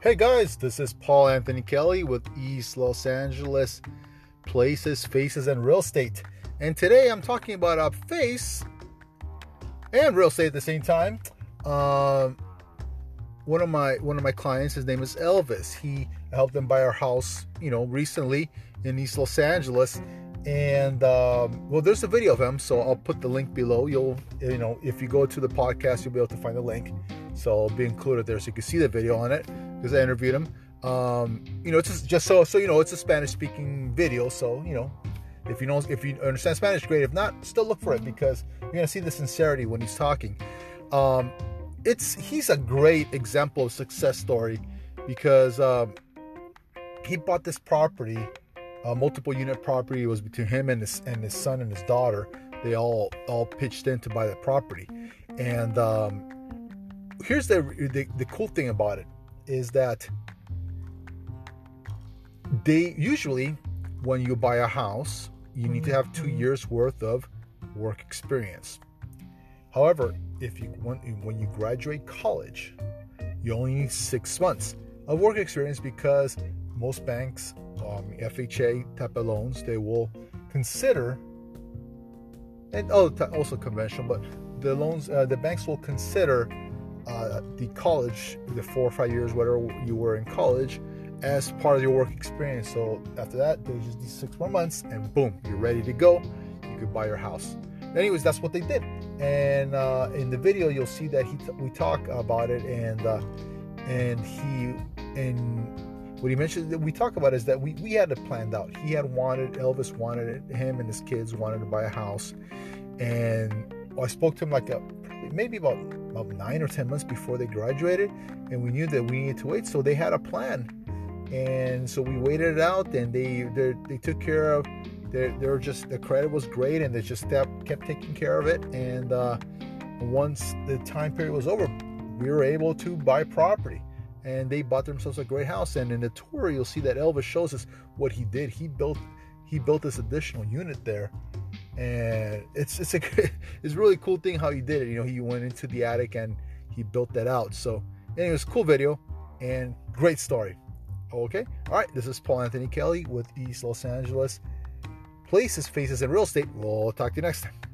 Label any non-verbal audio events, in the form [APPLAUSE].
Hey guys, this is Paul Anthony Kelly with East Los Angeles Places, Faces, and Real Estate. And today I'm talking about a face and real estate at the same time. Um, one of my one of my clients, his name is Elvis. He helped them buy our house, you know, recently in East Los Angeles. And um, well, there's a video of him, so I'll put the link below. You'll, you know, if you go to the podcast, you'll be able to find the link. So I'll be included there, so you can see the video on it because I interviewed him. Um, you know, it's just, just so so you know, it's a Spanish-speaking video, so you know, if you know if you understand Spanish, great. If not, still look for it because you're gonna see the sincerity when he's talking. Um, it's he's a great example of success story because um, he bought this property, a multiple unit property. It was between him and his and his son and his daughter. They all all pitched in to buy the property, and um, here's the, the the cool thing about it is that they usually when you buy a house you need to have two years worth of work experience. However if you when, when you graduate college you only need six months of work experience because most banks um, fha type of loans they will consider and oh, also conventional but the loans uh, the banks will consider uh, the college, the four or five years, whatever you were in college, as part of your work experience. So after that, there's just these six more months, and boom, you're ready to go. You could buy your house. Anyways, that's what they did. And uh, in the video, you'll see that he t- we talk about it, and uh, and he and what he mentioned that we talk about is that we we had it planned out. He had wanted Elvis wanted it, him and his kids wanted to buy a house, and I spoke to him like a, maybe about about nine or ten months before they graduated, and we knew that we needed to wait. So they had a plan, and so we waited it out, and they they they took care of. They they were just the credit was great, and they just kept kept taking care of it. And uh, once the time period was over, we were able to buy property and they bought themselves a great house. And in the tour, you'll see that Elvis shows us what he did. He built he built this additional unit there and it's it's a [LAUGHS] it's a really cool thing how he did it. You know, he went into the attic and he built that out. So, anyways, cool video and great story. Okay, all right. This is Paul Anthony Kelly with East Los Angeles Places, Faces, and Real Estate. We'll talk to you next time.